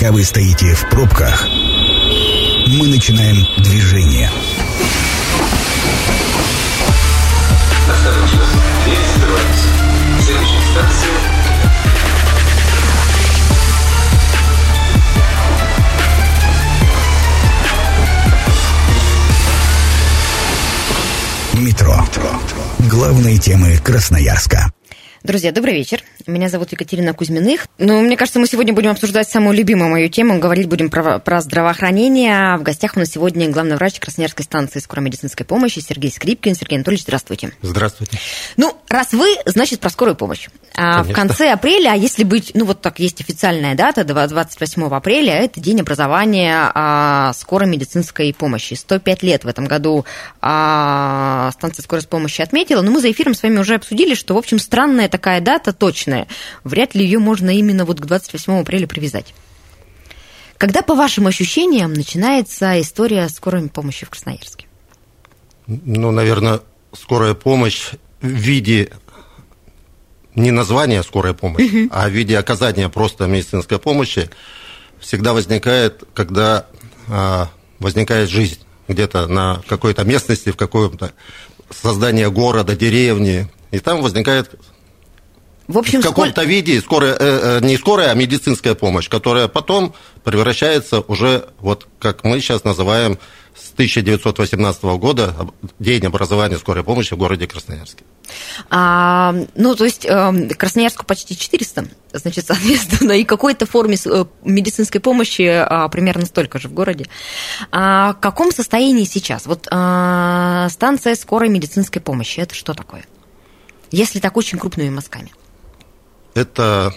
Пока вы стоите в пробках, мы начинаем движение. Осторожно, дверь Метро. Главные темы Красноярска. Друзья, добрый вечер. Меня зовут Екатерина Кузьминых. Ну, мне кажется, мы сегодня будем обсуждать самую любимую мою тему. Говорить будем про, про здравоохранение. В гостях у нас сегодня главный врач Красноярской станции скорой медицинской помощи Сергей Скрипкин. Сергей Анатольевич, здравствуйте. Здравствуйте. Ну, раз вы, значит, про скорую помощь. А в конце апреля, а если быть, ну, вот так есть официальная дата, 28 апреля, это день образования а, скорой медицинской помощи. 105 лет в этом году а, станция скорой помощи отметила. Но мы за эфиром с вами уже обсудили, что, в общем, странная такая дата, точная. Вряд ли ее можно именно вот к 28 апреля привязать. Когда, по вашим ощущениям, начинается история скорой помощи в Красноярске? Ну, наверное, скорая помощь в виде не названия скорая помощь, а в виде оказания просто медицинской помощи всегда возникает, когда а, возникает жизнь где-то на какой-то местности, в каком-то создание города, деревни, и там возникает В общем, в каком-то виде скорая, э, э, не скорая, а медицинская помощь, которая потом превращается уже, вот как мы сейчас называем, с 1918 года День образования скорой помощи в городе Красноярске. А, ну, то есть эм, Красноярску почти 400, значит, соответственно, и какой-то форме э, медицинской помощи а, примерно столько же в городе. А, в каком состоянии сейчас? Вот а, станция скорой медицинской помощи, это что такое? Если так очень крупными мазками. Это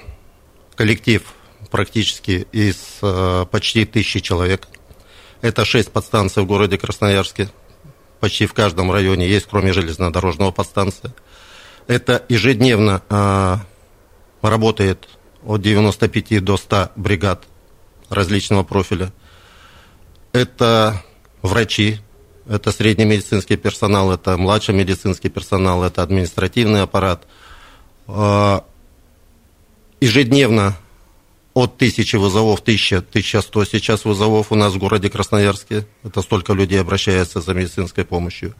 коллектив практически из э, почти тысячи человек. Это шесть подстанций в городе Красноярске. Почти в каждом районе есть, кроме железнодорожного подстанция. Это ежедневно э, работает от 95 до 100 бригад различного профиля. Это врачи, это средний медицинский персонал, это младший медицинский персонал, это административный аппарат. Ежедневно от тысячи вызовов, 1000, 1100 сейчас вызовов у нас в городе Красноярске. Это столько людей обращается за медицинской помощью.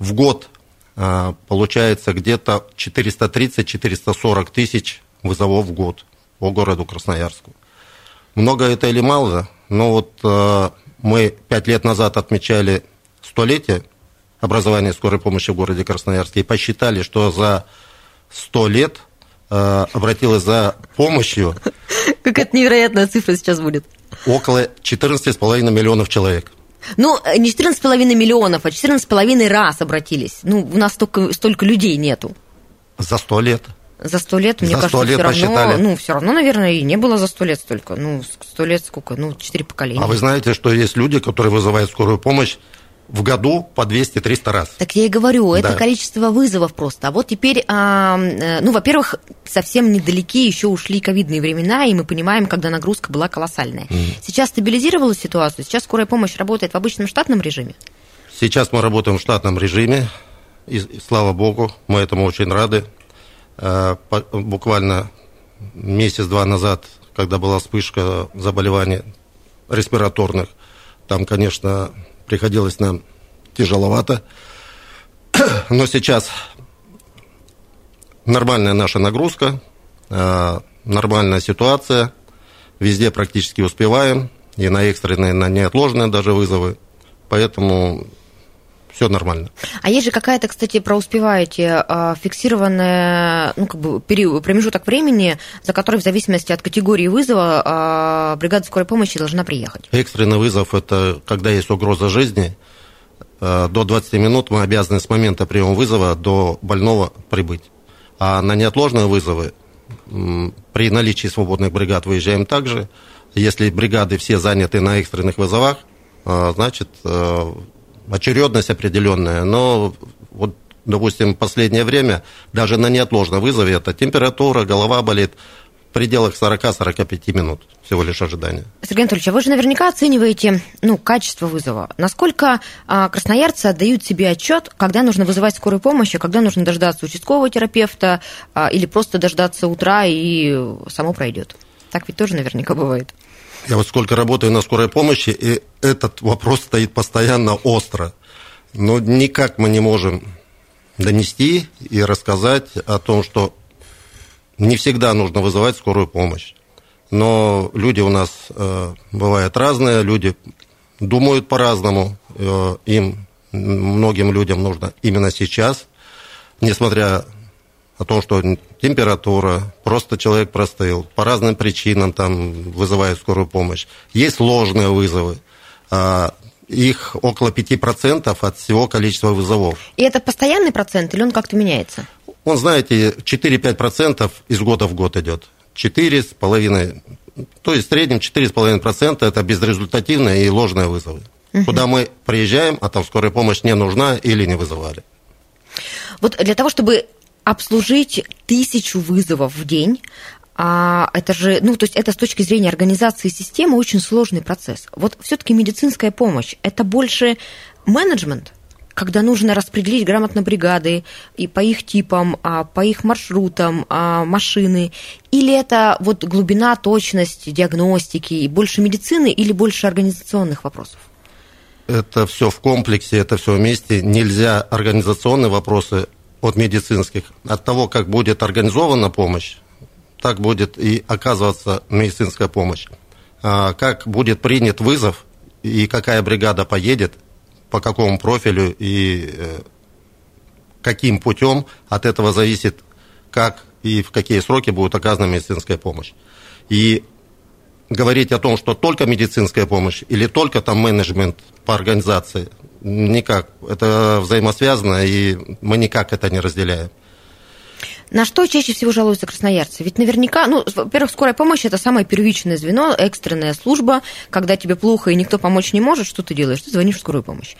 В год а, получается где-то 430-440 тысяч вызовов в год по городу Красноярску. Много это или мало? Но вот а, мы пять лет назад отмечали столетие образования скорой помощи в городе Красноярске и посчитали, что за 100 лет а, обратилось за помощью Какая-то невероятная цифра сейчас будет. около 14,5 миллионов человек. Ну, э, не 14,5 миллионов, а 14,5 раз обратились. Ну, у нас столько, столько людей нету. За 100 лет. За сто лет, мне За 100 кажется, лет все равно, посчитали. ну, все равно, наверное, и не было за сто лет столько. Ну, сто лет сколько? Ну, четыре поколения. А вы знаете, что есть люди, которые вызывают скорую помощь в году по 200-300 раз. Так я и говорю, это Да. количество вызовов просто. А вот теперь, а, э, ну, во-первых, совсем недалеки еще ушли ковидные времена, и мы понимаем, когда нагрузка была колоссальная. Сейчас стабилизировалась ситуацию, сейчас скорая помощь работает в обычном штатном режиме. Сейчас мы работаем в штатном режиме, и, и слава богу, мы этому очень рады. Э, по- Буквально месяц-два назад, когда была вспышка заболеваний респираторных, там, конечно, приходилось нам тяжеловато. Но сейчас нормальная наша нагрузка, э, нормальная ситуация, везде практически успеваем, и на экстренные, и на неотложные даже вызовы, поэтому все нормально. А есть же какая-то, кстати, про успеваете, а, фиксированная, ну, как бы, период, промежуток времени, за который в зависимости от категории вызова а, бригада скорой помощи должна приехать. Экстренный вызов – это когда есть угроза жизни, э, до 20 минут мы обязаны с момента приема вызова до больного прибыть. А на неотложные вызовы при наличии свободных бригад выезжаем также. Если бригады все заняты на экстренных вызовах, значит, очередность определенная. Но вот, допустим, в последнее время даже на неотложном вызове это температура, голова болит, в пределах 40-45 минут всего лишь ожидания. Сергей Анатольевич, а вы же наверняка оцениваете ну, качество вызова. Насколько а, красноярцы отдают себе отчет, когда нужно вызывать скорую помощь, а когда нужно дождаться участкового терапевта а, или просто дождаться утра и само пройдет? Так ведь тоже наверняка бывает. Я вот сколько работаю на скорой помощи, и этот вопрос стоит постоянно остро. Но никак мы не можем донести и рассказать о том, что не всегда нужно вызывать скорую помощь. Но люди у нас э, бывают разные, люди думают по-разному. Э, им, многим людям нужно именно сейчас, несмотря о том, что температура, просто человек простыл, по разным причинам там вызывает скорую помощь. Есть ложные вызовы. А, их около 5% от всего количества вызовов. И это постоянный процент или он как-то меняется? Он, знаете, 4-5% из года в год идет. 4,5%. То есть в среднем 4,5% это безрезультативные и ложные вызовы. Угу. Куда мы приезжаем, а там скорая помощь не нужна или не вызывали. Вот для того, чтобы обслужить тысячу вызовов в день, а это же, ну, то есть это с точки зрения организации системы очень сложный процесс. Вот все-таки медицинская помощь это больше менеджмент, когда нужно распределить грамотно бригады и по их типам, а, по их маршрутам, а, машины, или это вот глубина, точность диагностики, и больше медицины или больше организационных вопросов? Это все в комплексе, это все вместе. Нельзя организационные вопросы от медицинских. От того, как будет организована помощь, так будет и оказываться медицинская помощь. А, как будет принят вызов и какая бригада поедет, по какому профилю и э, каким путем, от этого зависит, как и в какие сроки будет оказана медицинская помощь. И говорить о том, что только медицинская помощь или только там менеджмент по организации, никак. Это взаимосвязано, и мы никак это не разделяем. На что чаще всего жалуются красноярцы? Ведь наверняка, ну, во-первых, скорая помощь – это самое первичное звено, экстренная служба. Когда тебе плохо и никто помочь не может, что ты делаешь? Ты звонишь в скорую помощь.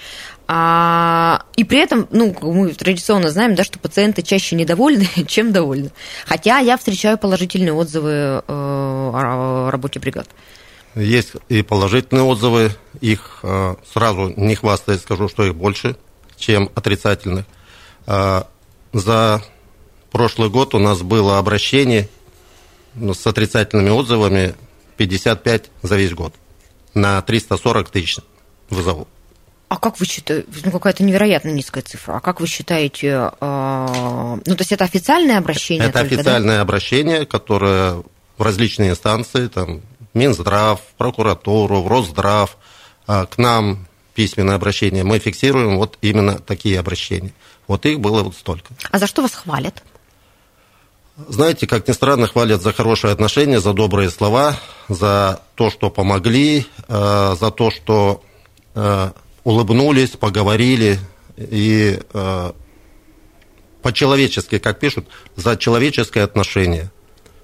А, и при этом, ну, мы традиционно знаем, да, что пациенты чаще недовольны, чем довольны. Хотя я встречаю положительные отзывы э, о работе бригад. Есть и положительные отзывы, их э, сразу не хвастаясь скажу, что их больше, чем отрицательных. Э, за прошлый год у нас было обращение ну, с отрицательными отзывами 55 за весь год на 340 тысяч вызовов. А как вы считаете, ну какая-то невероятно низкая цифра, а как вы считаете, э, ну то есть это официальное обращение? Это только, официальное да? обращение, которое в различные инстанции, там, Минздрав, прокуратуру, в Росздрав, э, к нам письменное обращение, мы фиксируем вот именно такие обращения. Вот их было вот столько. А за что вас хвалят? Знаете, как ни странно, хвалят за хорошие отношения, за добрые слова, за то, что помогли, э, за то, что э, улыбнулись, поговорили и э, по-человечески, как пишут, за человеческое отношение.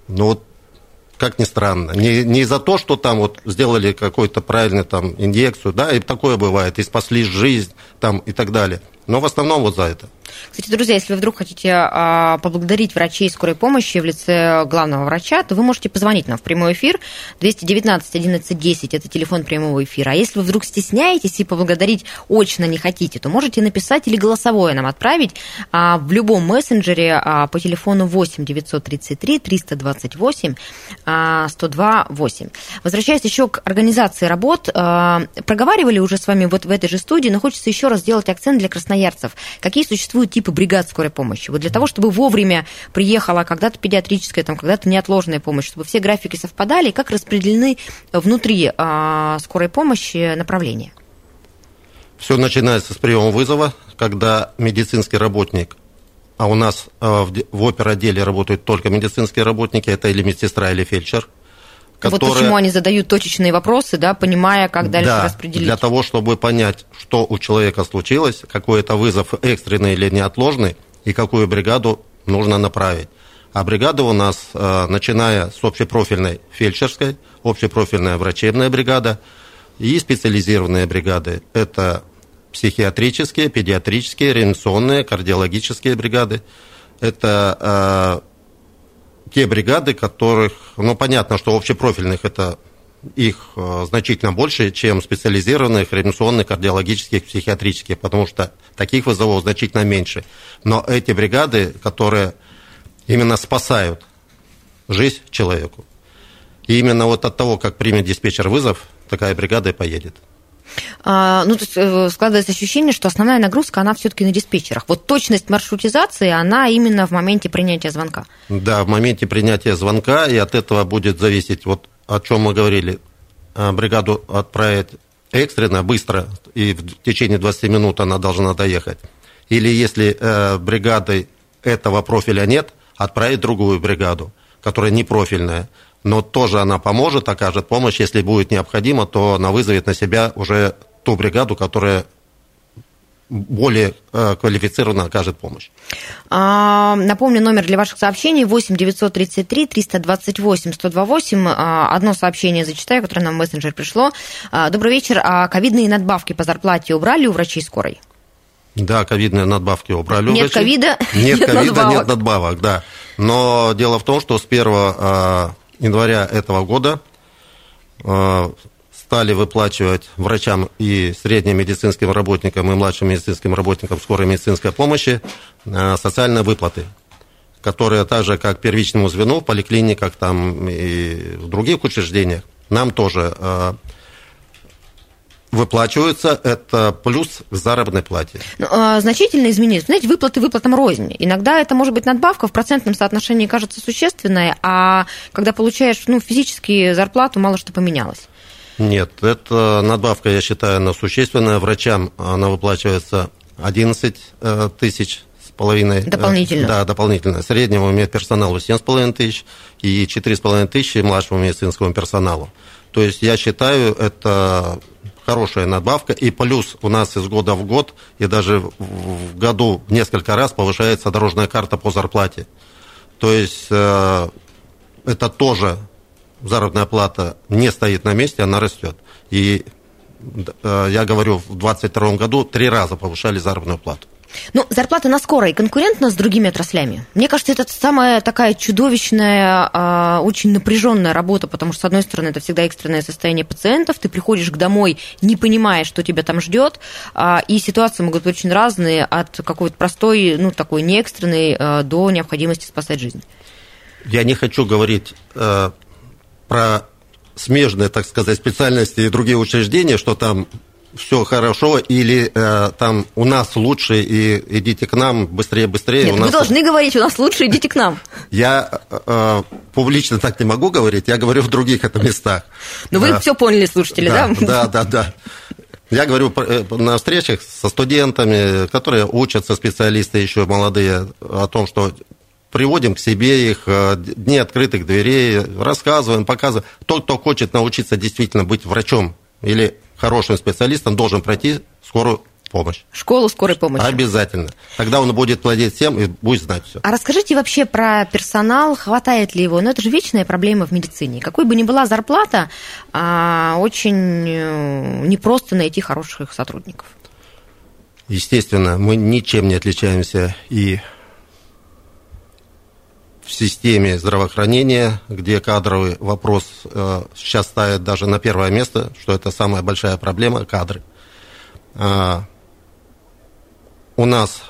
Ну вот, как ни странно, не, не за то, что там вот сделали какую-то правильную там инъекцию, да, и такое бывает, и спасли жизнь там и так далее – но в основном вот за это. Кстати, друзья, если вы вдруг хотите а, поблагодарить врачей скорой помощи в лице главного врача, то вы можете позвонить нам в прямой эфир 219 11 10, это телефон прямого эфира. А если вы вдруг стесняетесь и поблагодарить очно не хотите, то можете написать или голосовое нам отправить а, в любом мессенджере а, по телефону 8 933 328 102 8. Возвращаясь еще к организации работ, проговаривали уже с вами вот в этой же студии, но хочется еще раз сделать акцент для красноярцев красноярцев, какие существуют типы бригад скорой помощи? Вот для того, чтобы вовремя приехала когда-то педиатрическая, там, когда-то неотложная помощь, чтобы все графики совпадали, как распределены внутри а, скорой помощи направления? Все начинается с приема вызова, когда медицинский работник а у нас а, в оперотделе работают только медицинские работники, это или медсестра, или фельдшер – Которая... Вот почему они задают точечные вопросы, да, понимая, как дальше да, распределить. для того, чтобы понять, что у человека случилось, какой это вызов экстренный или неотложный, и какую бригаду нужно направить. А бригада у нас, э, начиная с общепрофильной фельдшерской, общепрофильная врачебная бригада и специализированные бригады. Это психиатрические, педиатрические, реанимационные, кардиологические бригады. Это э, те бригады, которых, ну, понятно, что общепрофильных это их э, значительно больше, чем специализированных реанимационных, кардиологических, психиатрических, потому что таких вызовов значительно меньше. Но эти бригады, которые именно спасают жизнь человеку, И именно вот от того, как примет диспетчер вызов, такая бригада и поедет. А, ну, то есть э, складывается ощущение, что основная нагрузка, она все-таки на диспетчерах. Вот точность маршрутизации, она именно в моменте принятия звонка. Да, в моменте принятия звонка, и от этого будет зависеть, вот о чем мы говорили, а, бригаду отправить экстренно, быстро, и в течение 20 минут она должна доехать. Или если э, бригады этого профиля нет, отправить другую бригаду, которая не профильная но тоже она поможет, окажет помощь. Если будет необходимо, то она вызовет на себя уже ту бригаду, которая более э, квалифицированно окажет помощь. А, напомню, номер для ваших сообщений 8 933 328 128. А, одно сообщение зачитаю, которое нам в мессенджер пришло. А, добрый вечер. А ковидные надбавки по зарплате убрали у врачей скорой? Да, ковидные надбавки убрали. Нет ковида, нет, нет ковида, надбавок. нет надбавок, да. Но дело в том, что с 1 января этого года э, стали выплачивать врачам и средним медицинским работникам и младшим медицинским работникам скорой медицинской помощи э, социальные выплаты, которые так же, как первичному звену в поликлиниках там, и в других учреждениях, нам тоже выплачиваются, это плюс к заработной плате. Ну, а, значительно изменились. Знаете, выплаты выплатам рознь. Иногда это может быть надбавка в процентном соотношении кажется существенная, а когда получаешь ну, физически зарплату, мало что поменялось. Нет, это надбавка, я считаю, она существенная. Врачам она выплачивается 11 э, тысяч с половиной. Э, дополнительно? Да, дополнительно. Среднему медперсоналу 7,5 тысяч и 4,5 тысячи младшему медицинскому персоналу. То есть я считаю, это хорошая надбавка, и плюс у нас из года в год, и даже в году несколько раз повышается дорожная карта по зарплате. То есть э, это тоже заработная плата не стоит на месте, она растет. И э, я говорю, в 2022 году три раза повышали заработную плату. Ну, зарплата на скорой конкурентна с другими отраслями? Мне кажется, это самая такая чудовищная, а, очень напряженная работа, потому что, с одной стороны, это всегда экстренное состояние пациентов, ты приходишь к домой, не понимая, что тебя там ждет, а, и ситуации могут быть очень разные, от какой-то простой, ну, такой неэкстренной а, до необходимости спасать жизнь. Я не хочу говорить э, про смежные, так сказать, специальности и другие учреждения, что там все хорошо, или э, там у нас лучше, и идите к нам быстрее, быстрее. Нет, у вы нас... должны говорить, у нас лучше, идите к нам. Я э, публично так не могу говорить, я говорю в других это местах. Ну, вы все поняли, слушатели, да? Да, да, да. Я говорю э, на встречах со студентами, которые учатся, специалисты еще молодые, о том, что приводим к себе их, э, дни открытых дверей, рассказываем, показываем. Тот, кто хочет научиться действительно быть врачом или хорошим специалистом должен пройти скорую помощь. Школу скорой помощи. Обязательно. Тогда он будет владеть всем и будет знать все. А расскажите вообще про персонал, хватает ли его? Ну, это же вечная проблема в медицине. Какой бы ни была зарплата, а, очень э, непросто найти хороших сотрудников. Естественно, мы ничем не отличаемся и в системе здравоохранения, где кадровый вопрос э, сейчас ставит даже на первое место, что это самая большая проблема – кадры. А, у нас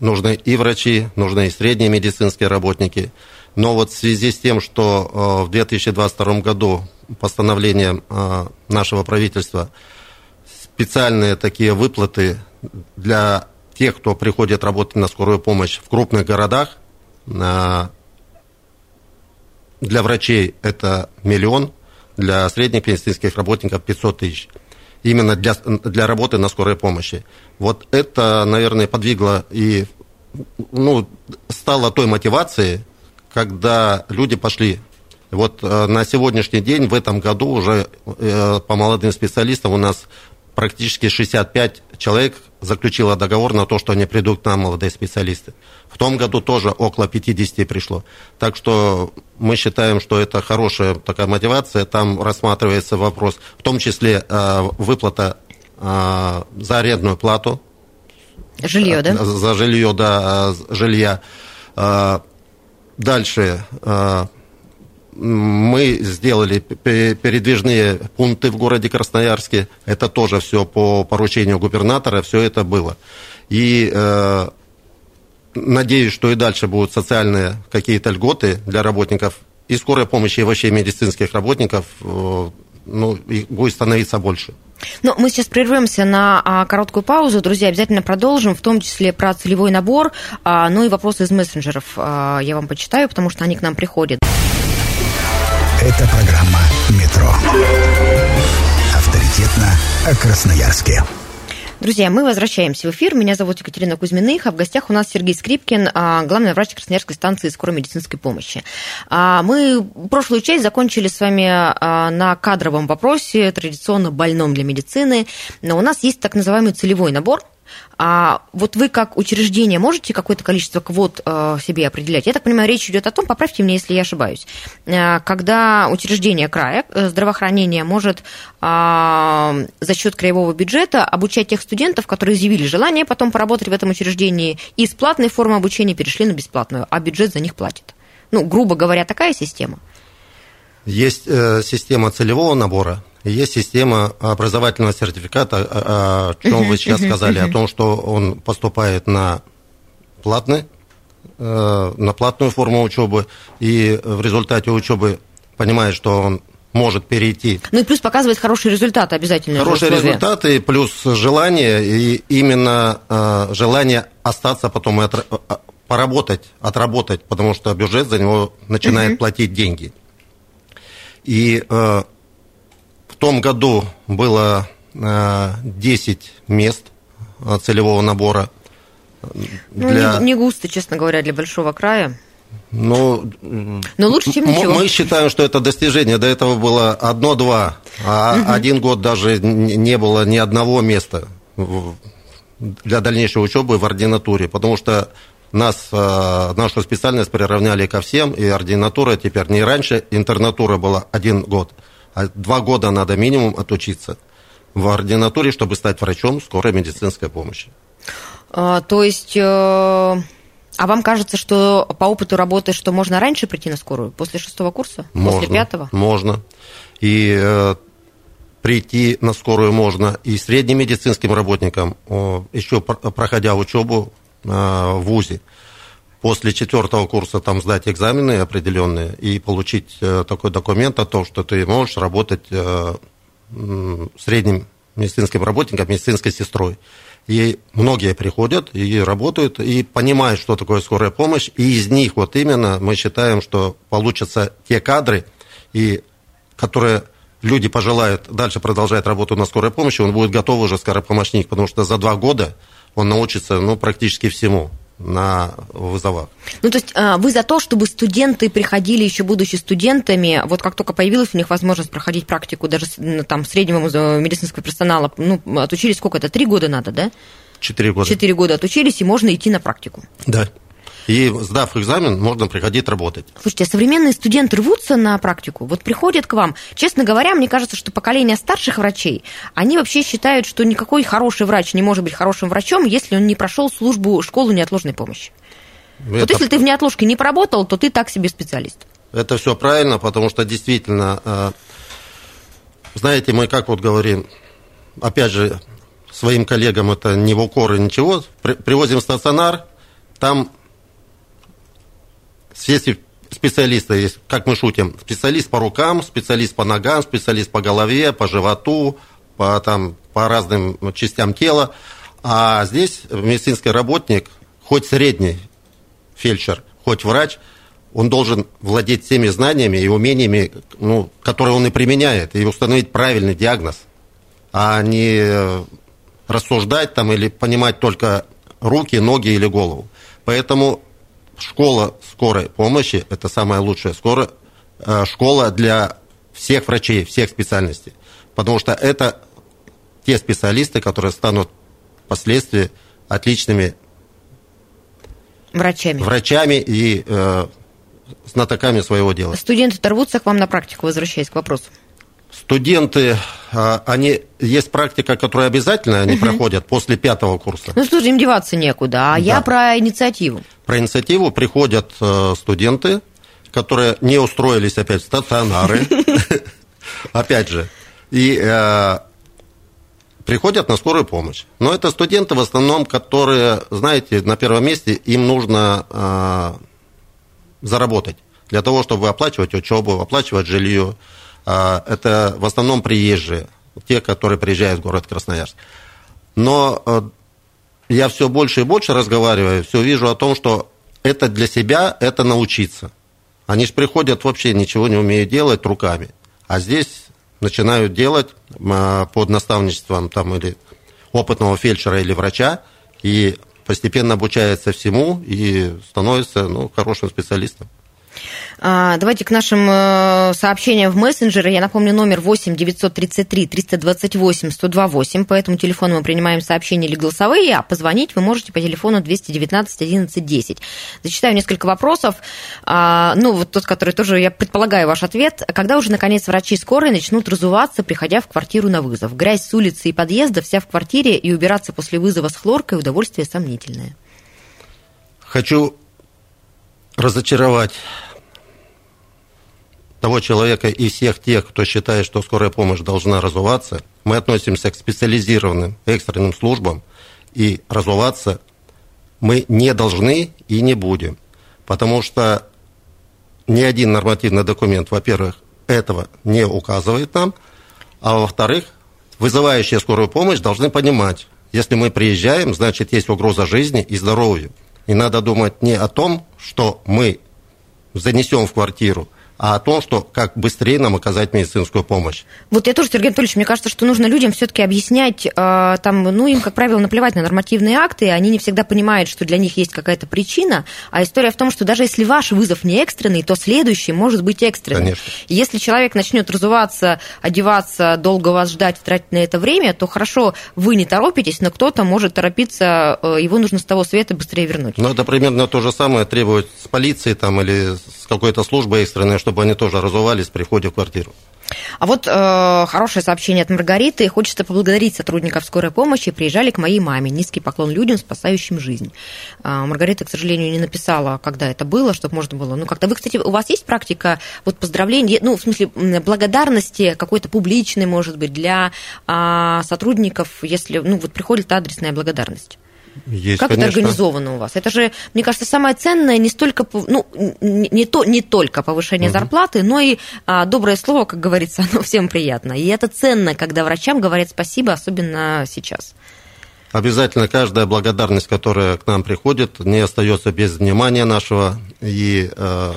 нужны и врачи, нужны и средние медицинские работники. Но вот в связи с тем, что э, в 2022 году постановлением э, нашего правительства специальные такие выплаты для тех, кто приходит работать на скорую помощь в крупных городах, для врачей это миллион, для средних медицинских работников 500 тысяч. Именно для, для работы на скорой помощи. Вот это, наверное, подвигло и ну, стало той мотивацией, когда люди пошли. Вот э, на сегодняшний день, в этом году уже э, по молодым специалистам у нас практически 65 человек заключило договор на то, что они придут к нам, молодые специалисты. В том году тоже около 50 пришло. Так что мы считаем, что это хорошая такая мотивация. Там рассматривается вопрос, в том числе э, выплата э, за арендную плату. Жилье, да? За жилье, да, жилья. Э, дальше мы сделали передвижные пункты в городе Красноярске. Это тоже все по поручению губернатора, все это было. И э, надеюсь, что и дальше будут социальные какие-то льготы для работников и скорой помощи, и вообще медицинских работников ну, будет становиться больше. Но мы сейчас прервемся на а, короткую паузу. Друзья, обязательно продолжим, в том числе про целевой набор, а, ну и вопросы из мессенджеров а, я вам почитаю, потому что они к нам приходят. Это программа «Метро». Авторитетно о Красноярске. Друзья, мы возвращаемся в эфир. Меня зовут Екатерина Кузьминых, а в гостях у нас Сергей Скрипкин, а, главный врач Красноярской станции скорой медицинской помощи. А, мы прошлую часть закончили с вами а, на кадровом вопросе, традиционно больном для медицины. Но у нас есть так называемый целевой набор – а вот вы как учреждение можете какое-то количество квот э, себе определять? Я так понимаю, речь идет о том, поправьте меня, если я ошибаюсь, э, когда учреждение края э, здравоохранения может э, за счет краевого бюджета обучать тех студентов, которые изъявили желание потом поработать в этом учреждении и с платной формы обучения перешли на бесплатную, а бюджет за них платит. Ну, грубо говоря, такая система. Есть система целевого набора, есть система образовательного сертификата, о чем вы сейчас сказали, о том, что он поступает на платный, э, на платную форму учебы, и в результате учебы понимает, что он может перейти. Ну и плюс показывает хорошие результаты обязательно. Хорошие результаты, плюс желание, и именно э, желание остаться потом и от, э, поработать, отработать, потому что бюджет за него начинает платить деньги. И том году было 10 э, мест э, целевого набора. Ну, для... не, не густо, честно говоря, для большого края. Ну, Но лучше, чем ничего. Мы считаем, что это достижение. До этого было одно-два, а угу. один год даже не было ни одного места для дальнейшей учебы в ординатуре, потому что нас, э, нашу специальность приравняли ко всем, и ординатура теперь не раньше, интернатура была один год – а два года надо минимум отучиться в ординатуре, чтобы стать врачом скорой медицинской помощи. А, то есть, э, а вам кажется, что по опыту работы, что можно раньше прийти на скорую, после шестого курса, можно, после пятого? Можно. И э, прийти на скорую можно и средним медицинским работникам, еще проходя учебу э, в ВУЗе после четвертого курса там сдать экзамены определенные и получить э, такой документ о том, что ты можешь работать э, средним медицинским работником, медицинской сестрой. И многие приходят и работают, и понимают, что такое скорая помощь, и из них вот именно мы считаем, что получатся те кадры, и, которые люди пожелают дальше продолжать работу на скорой помощи, он будет готов уже скоропомощник, потому что за два года он научится ну, практически всему на вызовах. Ну, то есть а, вы за то, чтобы студенты приходили, еще будучи студентами, вот как только появилась у них возможность проходить практику даже там среднего медицинского персонала, ну, отучились сколько это, три года надо, да? Четыре года. Четыре года отучились, и можно идти на практику. Да. И сдав экзамен, можно приходить работать. Слушайте, а современные студенты рвутся на практику, вот приходят к вам. Честно говоря, мне кажется, что поколение старших врачей, они вообще считают, что никакой хороший врач не может быть хорошим врачом, если он не прошел службу школы неотложной помощи. Это... Вот если ты в неотложке не поработал, то ты так себе специалист. Это все правильно, потому что действительно, э, знаете, мы как вот говорим, опять же, своим коллегам это не в укор и ничего, привозим стационар, там все специалисты есть, как мы шутим, специалист по рукам, специалист по ногам, специалист по голове, по животу, по, там, по разным частям тела. А здесь медицинский работник, хоть средний фельдшер, хоть врач, он должен владеть теми знаниями и умениями, ну, которые он и применяет, и установить правильный диагноз, а не рассуждать там или понимать только руки, ноги или голову. Поэтому школа скорой помощи – это самая лучшая скорая, э, школа для всех врачей, всех специальностей. Потому что это те специалисты, которые станут впоследствии отличными врачами, врачами и э, знатоками своего дела. Студенты торвутся к вам на практику, возвращаясь к вопросу. Студенты, а, они, есть практика, которая обязательно они проходят после пятого курса. Ну, слушай, им деваться некуда, а да. я про инициативу. Про инициативу приходят э, студенты, которые не устроились опять в стационары, опять же, и э, приходят на скорую помощь. Но это студенты в основном, которые, знаете, на первом месте им нужно э, заработать. для того, чтобы оплачивать учебу, оплачивать жилье. А, это в основном приезжие, те, которые приезжают в город Красноярск. Но э, я все больше и больше разговариваю, все вижу о том, что это для себя, это научиться. Они же приходят вообще ничего не умеют делать руками. А здесь начинают делать а, под наставничеством там, или опытного фельдшера или врача, и постепенно обучается всему и становится ну, хорошим специалистом. А, давайте к нашим э, сообщениям в мессенджеры. Я напомню, номер 8 933 328 128. По этому телефону мы принимаем сообщения или голосовые, а позвонить вы можете по телефону 219 11 10. Зачитаю несколько вопросов. А, ну, вот тот, который тоже, я предполагаю ваш ответ. Когда уже, наконец, врачи скорой начнут разуваться, приходя в квартиру на вызов? Грязь с улицы и подъезда, вся в квартире, и убираться после вызова с хлоркой удовольствие сомнительное. Хочу разочаровать того человека и всех тех, кто считает, что скорая помощь должна разуваться, мы относимся к специализированным экстренным службам, и разуваться мы не должны и не будем. Потому что ни один нормативный документ, во-первых, этого не указывает нам, а во-вторых, вызывающие скорую помощь должны понимать, если мы приезжаем, значит, есть угроза жизни и здоровью. И надо думать не о том, что мы занесем в квартиру, а о том, что как быстрее нам оказать медицинскую помощь. Вот я тоже, Сергей Анатольевич, мне кажется, что нужно людям все-таки объяснять, э, там, ну, им, как правило, наплевать на нормативные акты, и они не всегда понимают, что для них есть какая-то причина, а история в том, что даже если ваш вызов не экстренный, то следующий может быть экстренным. Конечно. Если человек начнет разуваться, одеваться, долго вас ждать, тратить на это время, то хорошо, вы не торопитесь, но кто-то может торопиться, э, его нужно с того света быстрее вернуть. Ну, это примерно то же самое требует с полиции там, или с какой-то службой экстренной, чтобы они тоже разувались при входе в квартиру. А вот э, хорошее сообщение от Маргариты. Хочется поблагодарить сотрудников скорой помощи. Приезжали к моей маме. Низкий поклон людям, спасающим жизнь. Э, Маргарита, к сожалению, не написала, когда это было, чтобы можно было. Ну, как-то вы, кстати, у вас есть практика вот поздравлений, ну, в смысле, благодарности какой-то публичной, может быть, для э, сотрудников, если, ну, вот приходит адресная благодарность? Есть, как конечно. это организовано у вас? Это же, мне кажется, самое ценное не столько, ну, не, то, не только повышение угу. зарплаты, но и а, доброе слово, как говорится, оно всем приятно. И это ценно, когда врачам говорят спасибо, особенно сейчас. Обязательно каждая благодарность, которая к нам приходит, не остается без внимания нашего. И э,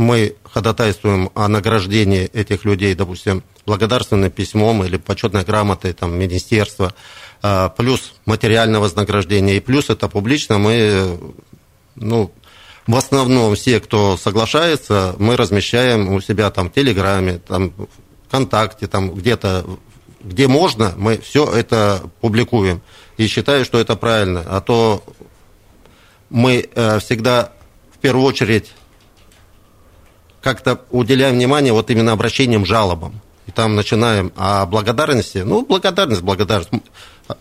мы ходатайствуем о награждении этих людей, допустим, благодарственным письмом или почетной грамотой там, министерства. А, плюс материальное вознаграждение, и плюс это публично мы, ну, в основном все, кто соглашается, мы размещаем у себя там в Телеграме, там, ВКонтакте, там где-то, где можно, мы все это публикуем. И считаю, что это правильно. А то мы э, всегда в первую очередь как-то уделяем внимание вот именно обращениям, жалобам. И там начинаем о благодарности. Ну, благодарность, благодарность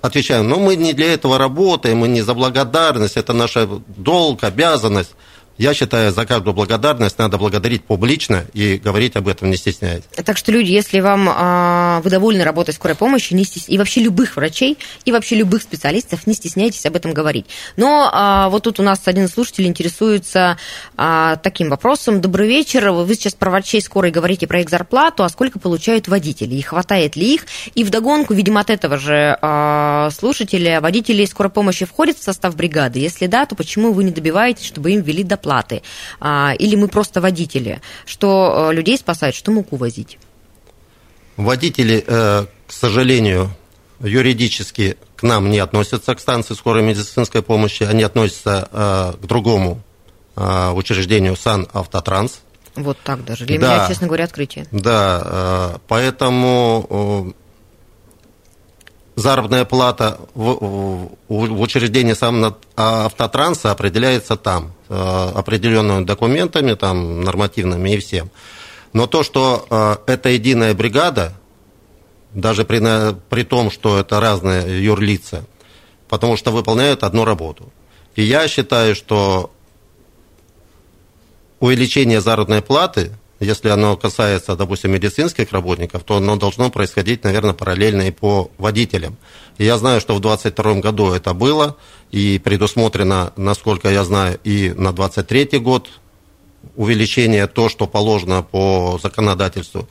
отвечаем, но мы не для этого работаем, мы не за благодарность, это наша долг, обязанность. Я считаю, за каждую благодарность надо благодарить публично и говорить об этом, не стесняясь. Так что, люди, если вам а, вы довольны работой скорой помощи, не стес... и вообще любых врачей, и вообще любых специалистов, не стесняйтесь об этом говорить. Но а, вот тут у нас один из слушателей интересуется а, таким вопросом. Добрый вечер. Вы сейчас про врачей скорой говорите про их зарплату, а сколько получают водители? И хватает ли их? И вдогонку, видимо, от этого же слушателя, водители скорой помощи входят в состав бригады? Если да, то почему вы не добиваетесь, чтобы им ввели доплату? Платы, а, или мы просто водители, что э, людей спасает, что муку возить? Водители, э, к сожалению, юридически к нам не относятся, к станции скорой медицинской помощи, они относятся э, к другому учреждению СанАвтотранс. Вот так даже. Для да, меня, честно говоря, открытие. Да, поэтому заработная плата в, в учреждении сам автотранса определяется там, э, определенными документами, там, нормативными и всем. Но то, что э, это единая бригада, даже при, при том, что это разные юрлица, потому что выполняют одну работу. И я считаю, что увеличение заработной платы – если оно касается, допустим, медицинских работников, то оно должно происходить, наверное, параллельно и по водителям. Я знаю, что в 2022 году это было, и предусмотрено, насколько я знаю, и на 2023 год увеличение то, что положено по законодательству.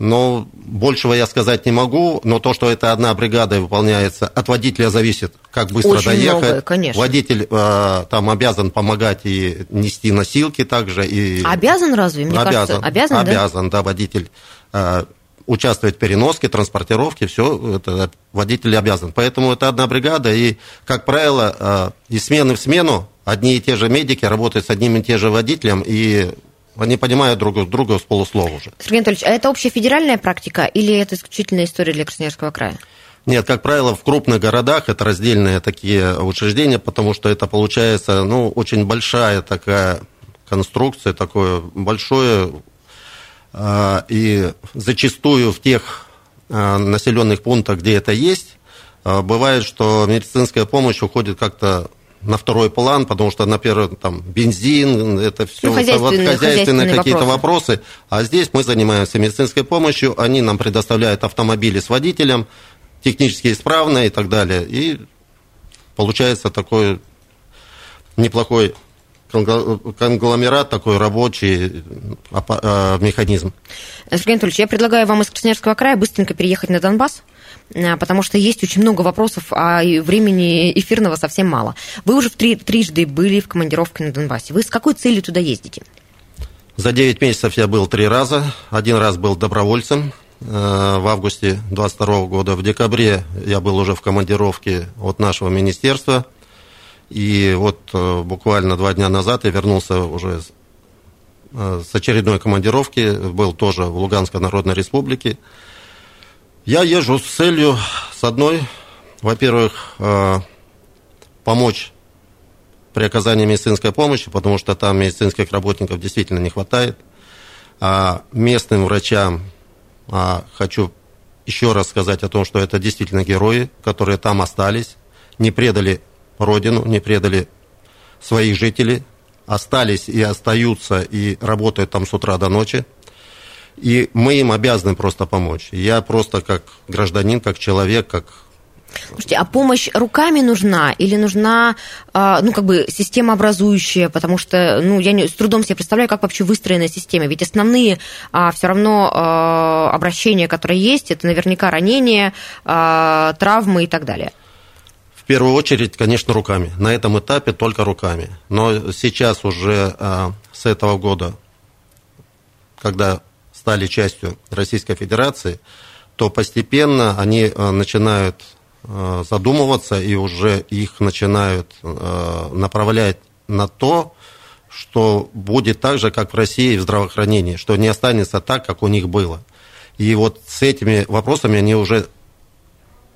Но большего я сказать не могу, но то, что это одна бригада выполняется, от водителя зависит, как быстро Очень доехать. многое, конечно. Водитель э, там обязан помогать и нести носилки также. И... Обязан разве? Мне обязан, кажется, обязан, да? обязан, да, водитель э, участвовать в переноске, транспортировке, все это водитель обязан. Поэтому это одна бригада, и, как правило, э, из смены в смену одни и те же медики работают с одним и тем же водителем, и они понимают друг друга с полуслова уже. Сергей Анатольевич, а это общая федеральная практика или это исключительная история для Красноярского края? Нет, как правило, в крупных городах это раздельные такие учреждения, потому что это получается, ну, очень большая такая конструкция, такое большое, э, и зачастую в тех э, населенных пунктах, где это есть, э, бывает, что медицинская помощь уходит как-то на второй план, потому что на первый там бензин, это все Ну, хозяйственные- вот, хозяйственные какие-то вопросы. вопросы. А здесь мы занимаемся медицинской помощью, они нам предоставляют автомобили с водителем, технически исправные и так далее. И получается такой неплохой конгло- конгломерат, такой рабочий апа- э, механизм. Сергей Анатольевич, я предлагаю вам из Красноярского края быстренько переехать на Донбасс, а, потому что есть очень много вопросов, а времени эфирного совсем мало. Вы уже в три, трижды были в командировке на Донбассе. Вы с какой целью туда ездите? За 9 месяцев я был три раза. Один раз был добровольцем э, в августе 22 года. В декабре я был уже в командировке от нашего министерства. И вот э, буквально два дня назад я вернулся уже э, с очередной командировки. Был тоже в Луганской Народной Республике. Я езжу с целью, с одной, во-первых, э, помочь при оказании медицинской помощи, потому что там медицинских работников действительно не хватает. А местным врачам а, хочу еще раз сказать о том, что это действительно герои, которые там остались, не предали родину, не предали своих жителей, остались и остаются, и работают там с утра до ночи. И мы им обязаны просто помочь. Я просто как гражданин, как человек, как Слушайте, а помощь руками нужна или нужна, а, ну, как бы, системообразующая, потому что, ну, я не, с трудом себе представляю, как вообще выстроена система, ведь основные а, все равно а, обращения, которые есть, это наверняка ранения, а, травмы и так далее. В первую очередь, конечно, руками. На этом этапе только руками. Но сейчас уже а, с этого года, когда стали частью Российской Федерации, то постепенно они а, начинают а, задумываться и уже их начинают а, направлять на то, что будет так же, как в России в здравоохранении, что не останется так, как у них было. И вот с этими вопросами они уже,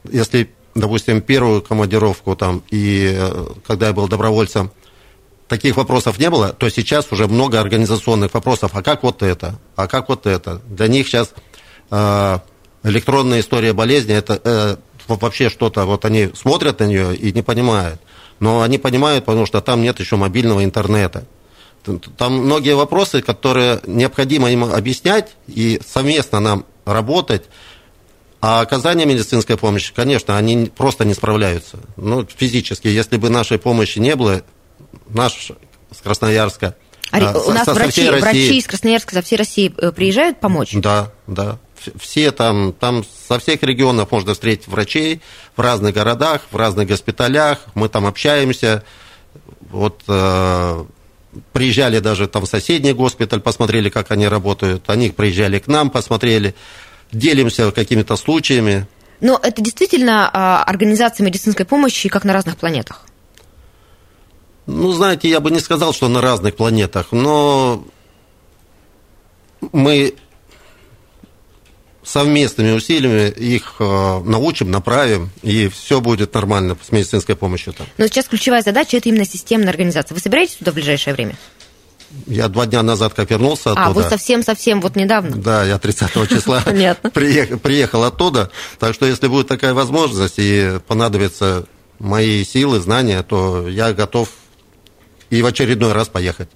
если, допустим, первую командировку там, и э, когда я был добровольцем, таких вопросов не было, то сейчас уже много организационных вопросов. А как вот это? А как вот это? Для них сейчас э, электронная история болезни это э, вообще что-то, вот они смотрят на нее и не понимают. Но они понимают, потому что там нет еще мобильного интернета. Там многие вопросы, которые необходимо им объяснять и совместно нам работать. А оказание медицинской помощи, конечно, они просто не справляются. Ну, физически, если бы нашей помощи не было, наш с Красноярска, А, а, у со- нас со врачи, врачи из Красноярска, со всей России э, приезжают помочь? Да, да. Все там, там со всех регионов можно встретить врачей в разных городах, в разных госпиталях. Мы там общаемся. Вот э, приезжали даже там в соседний госпиталь, посмотрели, как они работают. Они приезжали к нам, посмотрели. Делимся какими-то случаями. Но это действительно а, организация медицинской помощи как на разных планетах. Ну, знаете, я бы не сказал, что на разных планетах, но мы совместными усилиями их э, научим, направим, и все будет нормально с медицинской помощью там. Но сейчас ключевая задача – это именно системная организация. Вы собираетесь туда в ближайшее время? Я два дня назад как вернулся оттуда. А, вы совсем-совсем вот недавно? Да, я 30 числа приехал оттуда. Так что, если будет такая возможность и понадобятся мои силы, знания, то я готов и в очередной раз поехать.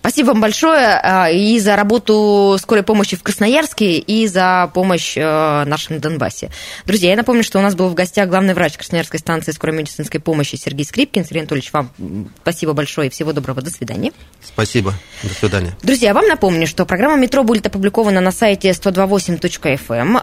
Спасибо вам большое э, и за работу скорой помощи в Красноярске, и за помощь э, нашим Донбассе. Друзья, я напомню, что у нас был в гостях главный врач Красноярской станции скорой медицинской помощи Сергей Скрипкин. Сергей Анатольевич, вам спасибо большое и всего доброго. До свидания. Спасибо. До свидания. Друзья, вам напомню, что программа «Метро» будет опубликована на сайте 128.fm.